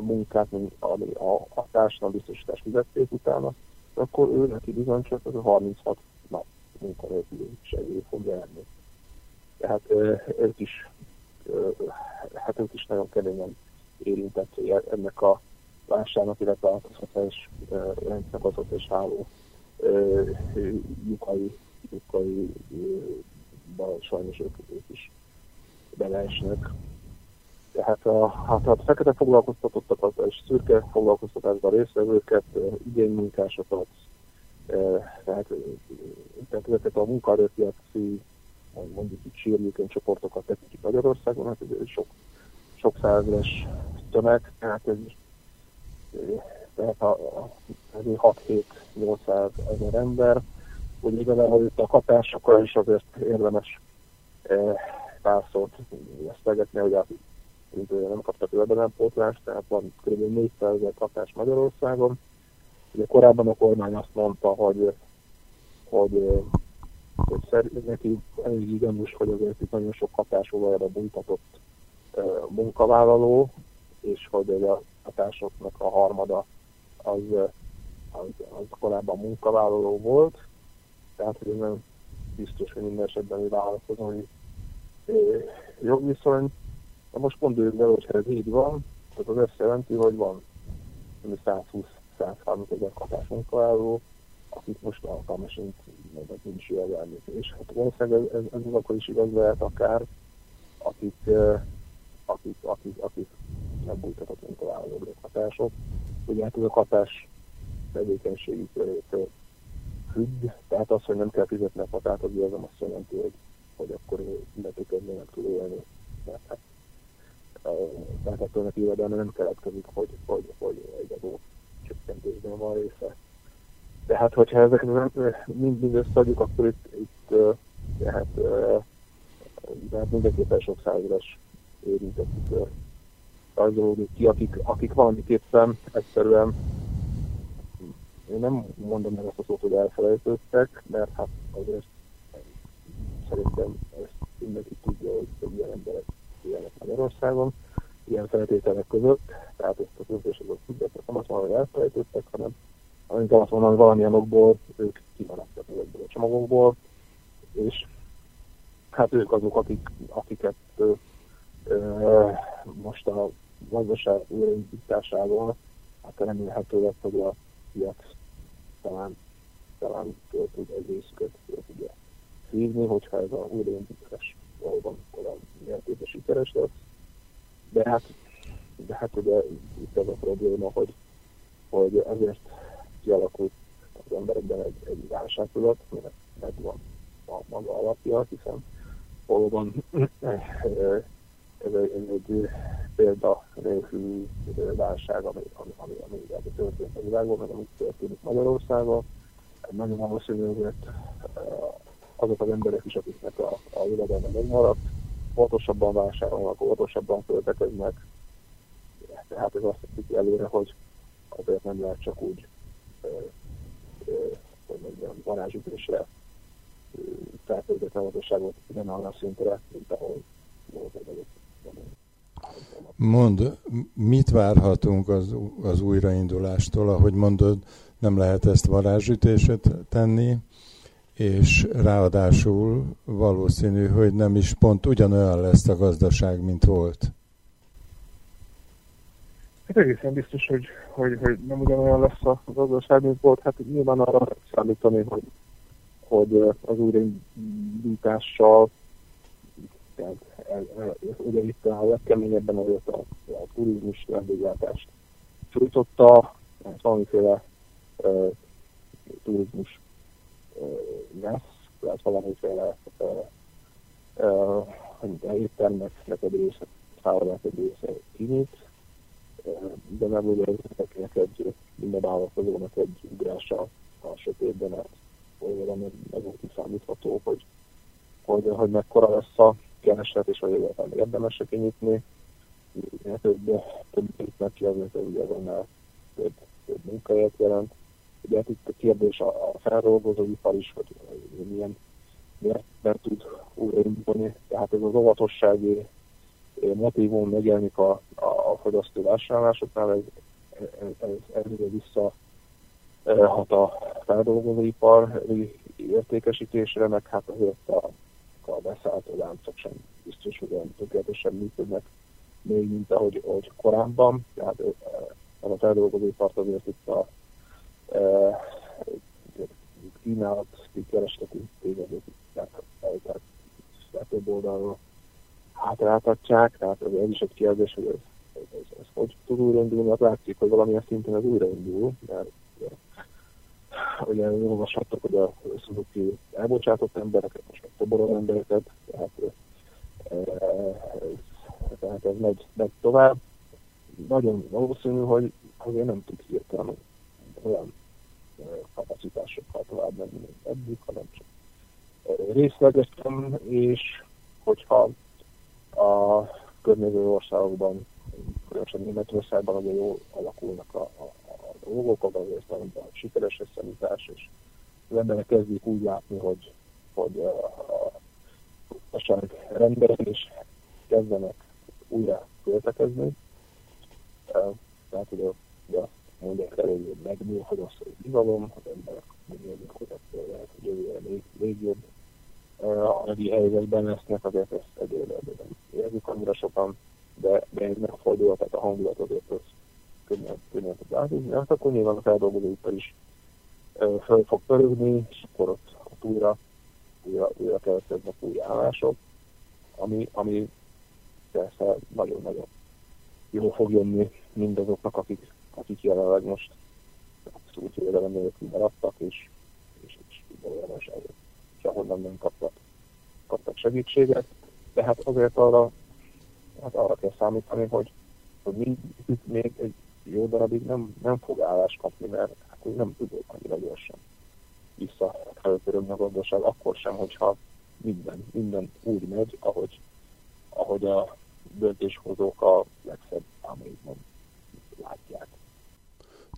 munkát, mint ami a, a társadalombiztosítás fizették utána, akkor ő neki bizony csak az a 36 nap munkanélküli segély fog járni. Tehát ők is, hát ők is nagyon keményen érintett ennek a válságnak, illetve a rendszernek az és háló lyukai, lyukai sajnos ők, ők is beleesnek. Tehát a, hát a fekete foglalkoztatottakat és szürke foglalkoztatásban résztvevőket, igénymunkásokat, tehát, tehát ezeket a munkaerőpiaci mondjuk itt sérülékeny csoportokat tekintjük Magyarországon, hát ez sok, sok százeres tömeg, tehát ez tehát a, a, 6-7-800 ezer ember, hogy igazából itt a hatásokkal is azért érdemes pár szót vesztegetni, hogy a nem kaptak jövedelempótlást, tehát van kb. 400 ezer kapás Magyarországon. Ugye korábban a kormány azt mondta, hogy, hogy, neki elég gyanús, hogy azért itt nagyon sok hatásolajára bújtatott munkavállaló, és hogy a hatásoknak a harmada az, az, az korábban munkavállaló volt, tehát hogy nem biztos, hogy minden esetben egy vállalkozói jogviszony, Na most gondoljuk bele, hogy ez így van, az azt jelenti, hogy van 120-130 ezer kapás munkavállaló, akik most alkalmasint meg nincs jövedelmük. És hát valószínűleg ez, ez, ez akkor is igaz lehet akár, akik, akik, akik, akik nem bújtatott munkavállaló hatások. Ugye hát ez a hatás tevékenységi körétől függ, tehát az, hogy nem kell fizetni a hatát, az nem azt jelenti, hogy, hogy akkor illetékedni meg tud élni. Mert hát tehát ettől neki jövedelme nem keletkezik, hogy, hogy, hogy egy adó csökkentésben van része. De hát, hogyha ezeket mind, mind összeadjuk, akkor itt, itt hát, hát mindenképpen sok százeres érintettük rajzolódik ki, akik, akik valamiképpen egyszerűen én nem mondom meg azt a szót, hogy elfelejtődtek, mert hát azért szerintem ezt mindenki tudja, hogy ilyen emberek élnek Magyarországon, ilyen feltételek között, tehát ezt a döntéseket független nem azt mondom, hogy elfelejtettek, hanem amit azt mondom, hogy valamilyen okból ők kimaradtak ezekből a csomagokból, és hát ők azok, akik, akiket ö, ö, most a gazdaság újraindításával, hát remélhetőleg, hogy a piac talán, talán tud egy részüket tudja hívni, hogyha ez a újraindítás valóban olyan mértékben sikeres lesz. De hát, de hát ugye itt az a probléma, hogy, hogy ezért kialakult az emberekben egy, egy válságtudat, mert megvan a maga alapja, hiszen valóban ez egy, ez egy példa nélküli válság, ami, ami, ami, ami történt a világban, meg ami történik Magyarországon. Nagyon valószínű, hogy azok az emberek is, akiknek a, a jövedelme megmaradt, óvatosabban vásárolnak, óvatosabban költekeznek. Tehát ez azt teszi előre, hogy azért nem lehet csak úgy hogy mondjam, varázsütésre feltöltött óvatosságot ugyanarra a szintre, mint ahol volt egy Mond, mit várhatunk az, az újraindulástól? Ahogy mondod, nem lehet ezt varázsütéset tenni, és ráadásul valószínű, hogy nem is pont ugyanolyan lesz a gazdaság, mint volt. Hát egészen biztos, hogy, hogy, hogy nem ugyanolyan lesz a gazdaság, mint volt. Hát nyilván arra számítani, hogy hogy az újraindítással tehát ugye itt a legkeményebben azért a, a turizmus vendéglátást sújtotta, hát valamiféle uh, turizmus uh, lesz, tehát valamiféle uh, uh, éttermek része, szállodák kinyit, uh, de nem ugye ezeknek egy, minden vállalkozónak egy ugrása a sötétben, hát olyan volt kiszámítható, hogy, hogy, hogy mekkora lesz a kereslet, és hogy egyáltalán érdemes kinyitni. Több, több meg ki azért, ugye annál több, több munkahelyet jelent. Ugye hát itt a kérdés a, a feldolgozóipar is, hogy milyen miért tud újraindulni. Tehát ez az óvatossági motivum megjelenik a, a fogyasztó vásárlásoknál, ez, ez, ez, ez, vissza hat a feldolgozóipar értékesítésre, meg hát azért a, a beszállító láncok sem biztos, hogy olyan tökéletesen működnek még, mint ahogy, ahogy korábban. Tehát a feldolgozóipart azért itt a e, kínálat, keresleti tényezők tehát több oldalról hátráltatják, tehát ez is egy kérdés, hogy ez, ez, ez, hogy tud újraindulni, hát látszik, hogy valamilyen szinten ez újraindul, mert ugye olvashattok, hogy a Suzuki elbocsátott embereket, most meg toborol embereket, tehát, tehát ez megy, megy tovább. Nagyon valószínű, hogy azért nem tud hirtelen olyan kapacitásokkal tovább menni, mint eddig, hanem csak részlegesen, és hogyha a környező országokban, különösen Németországban ugye jól alakulnak a, a, dolgok, azért a sikeres összeállítás, és az emberek kezdik úgy látni, hogy, hogy a gazdaság rendben, és kezdenek újra költekezni. Tehát ugye, ugye mondják el, hogy hogy az hogy bizalom, az emberek megérzik, hogy ettől lehet, hogy jövőre még, még jobb anyagi helyzetben lesznek, azért ezt egyébként érzik annyira sokan, de, de ez megfordul, tehát a hangulat azért az könnyen, könnyen tud változni, hát akkor nyilván a feldolgozóipar is föl fog pörögni, és akkor ott, ott újra, újra, újra keletkeznek új állások, ami, ami persze nagyon-nagyon jó fog jönni mindazoknak, akik, akik jelenleg most abszolút jövedelem nélkül maradtak, és, és, és valójában sehonnan nem kaptak, kaptak segítséget. De hát azért arra, hát arra kell számítani, hogy, hogy még, még egy jó darabig nem, nem fog állást kapni, mert hát nem tudok annyira gyorsan visszapörögni a gazdaság, akkor sem, hogyha minden, minden úgy megy, ahogy, ahogy a döntéshozók a legszebb álmaikban látják.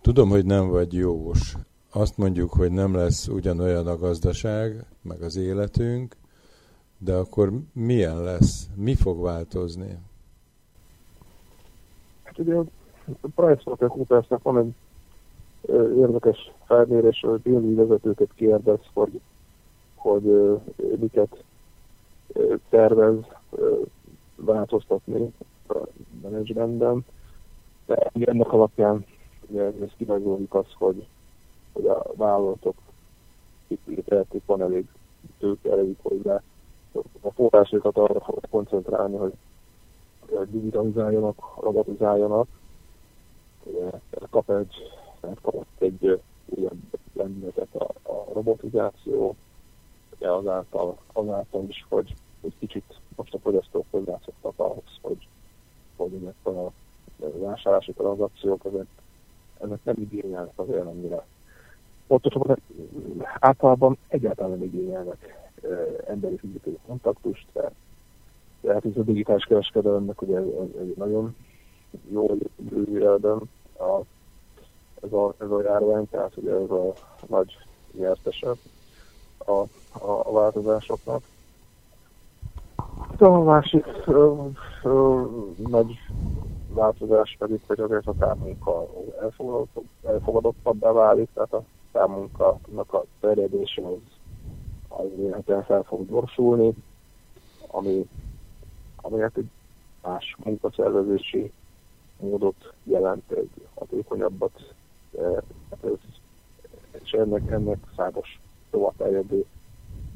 Tudom, hogy nem vagy jós. Azt mondjuk, hogy nem lesz ugyanolyan a gazdaság, meg az életünk, de akkor milyen lesz? Mi fog változni? Hát ugye PricewaterhouseCoopersnek van egy érdekes felmérés, hogy pénzügyi vezetőket kérdez, hogy, hogy miket tervez változtatni a menedzsmentben. De ennek alapján ugye, ez kirajzoljuk az, hogy, hogy a vállalatok tehetik, van elég tőke, elég hozzá a forrásokat arra koncentrálni, hogy digitalizáljanak, robotizáljanak, kap egy, kapott egy újabb lendületet a, a robotizáció, ugye azáltal, azáltal is, hogy egy kicsit most a fogyasztók hozzászoktak ahhoz, hogy, hogy ezek a vásárlási tranzakciók, ezek, ezek nem igényelnek azért annyira. Pontosabban általában egyáltalán nem igényelnek emberi fizikai kontaktust, de, de hát ez a digitális kereskedelemnek ugye egy nagyon jó jövőjelben a, ez, a, ez a járvány, tehát ugye ez a nagy nyertese a, a, a változásoknak. De a másik ö, ö, nagy változás pedig, hogy azért a távmunka elfogadott, elfogadottabbá válik, tehát a távmunkának a terjedése az, az véletlenül fel fog gyorsulni, ami, hát egy más munkaszervezési módot jelent, egy hatékonyabbat, hát ez, és ennek, ennek számos továbbterjedő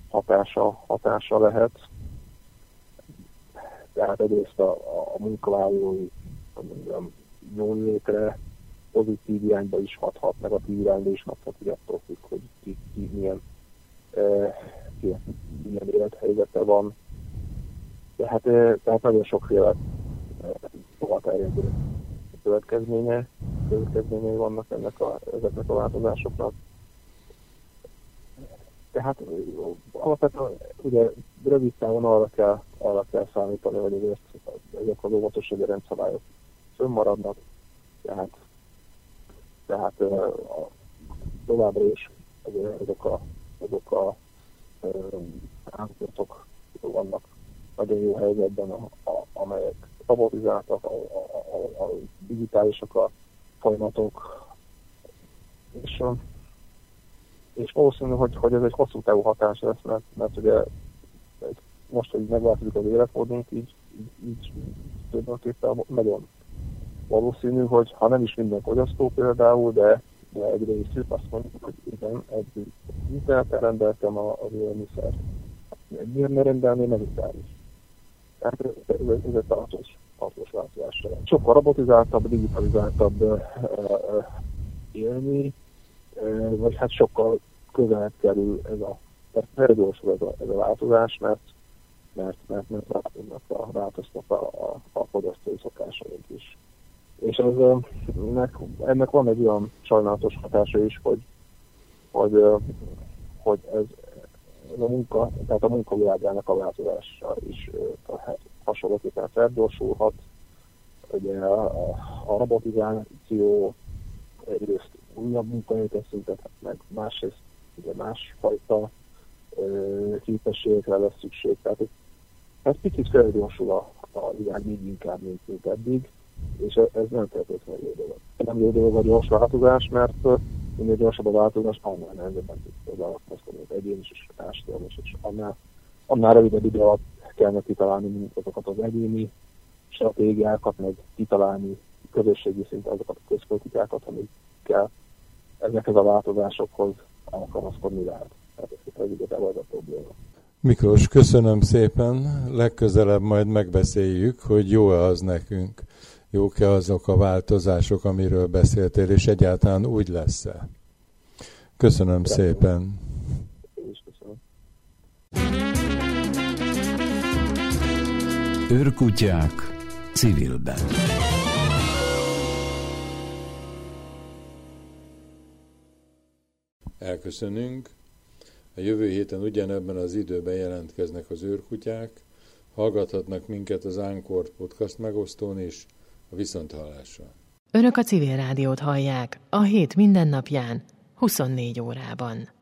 hatása, hatása lehet. Tehát egyrészt a, a munkavállalói jól létre pozitív irányba is hathat, negatív irányba is hathat, hogy attól függ, hogy ki, ki milyen, e, ki, milyen élethelyzete van. Tehát, tehát nagyon sokféle tovaterjedő következménye, következményei vannak ennek a, ezeknek a változásoknak. Tehát alapvetően ugye rövid távon arra kell, arra kell számítani, hogy azért ezek az óvatossági rendszabályok fönnmaradnak, tehát, tehát a, továbbra is azok a, azok a állapotok vannak nagyon jó helyzetben, a, a, amelyek robotizáltak, a, a, a, a digitálisak a folyamatok, és, és valószínű, hogy, hogy ez egy hosszú távú hatás lesz, mert, mert ugye most, hogy megváltozik az életmódunk, így, így, így tulajdonképpen nagyon valószínű, hogy ha nem is minden fogyasztó például, de, de egy részük azt mondjuk, hogy igen, egy interneten rendeltem az élelmiszert. Miért ne rendelni meg is? Ez, egy tartós, tartós változás. Sokkal robotizáltabb, digitalizáltabb uh, élni, vagy hát sokkal közelebb kerül ez a, tehát felgyorsul ez a, ez a változás, mert mert, mert, mert változnak a, változnak a, a, a fogyasztói szokásaink is. És ez, ennek, ennek van egy olyan sajnálatos hatása is, hogy, hogy, hogy ez a munka, tehát a munkavilágának a változása is hát hasonlóképpen felgyorsulhat. Ugye a, a, robotizáció egyrészt újabb munkahelyeket szüntethet meg, másrészt ugye másfajta képességekre lesz szükség. Tehát ez picit felgyorsul a, a világ még inkább, mint, mint eddig és ez nem feltétlenül jó dolog. Nem jó dolog a gyors változás, mert minél gyorsabb a változás, annál nehezebben tud alkalmazkodni az egyén is, és a társadalom is, és annál, annál rövidebb idő alatt kellene kitalálni azokat az egyéni stratégiákat, meg kitalálni közösségi szinten azokat a közpolitikákat, amikkel ezekhez a változásokhoz alkalmazkodni lehet. Tehát ez igazából az a probléma. Miklós, köszönöm szépen. Legközelebb majd megbeszéljük, hogy jó-e az nekünk jók-e azok a változások, amiről beszéltél, és egyáltalán úgy lesz-e. Köszönöm köszönöm. szépen. Őrkutyák civilben. Elköszönünk. A jövő héten ugyanebben az időben jelentkeznek az őrkutyák. Hallgathatnak minket az Ánkort podcast megosztón is, a viszonthallásra. Önök a civil rádiót hallják a hét mindennapján, 24 órában.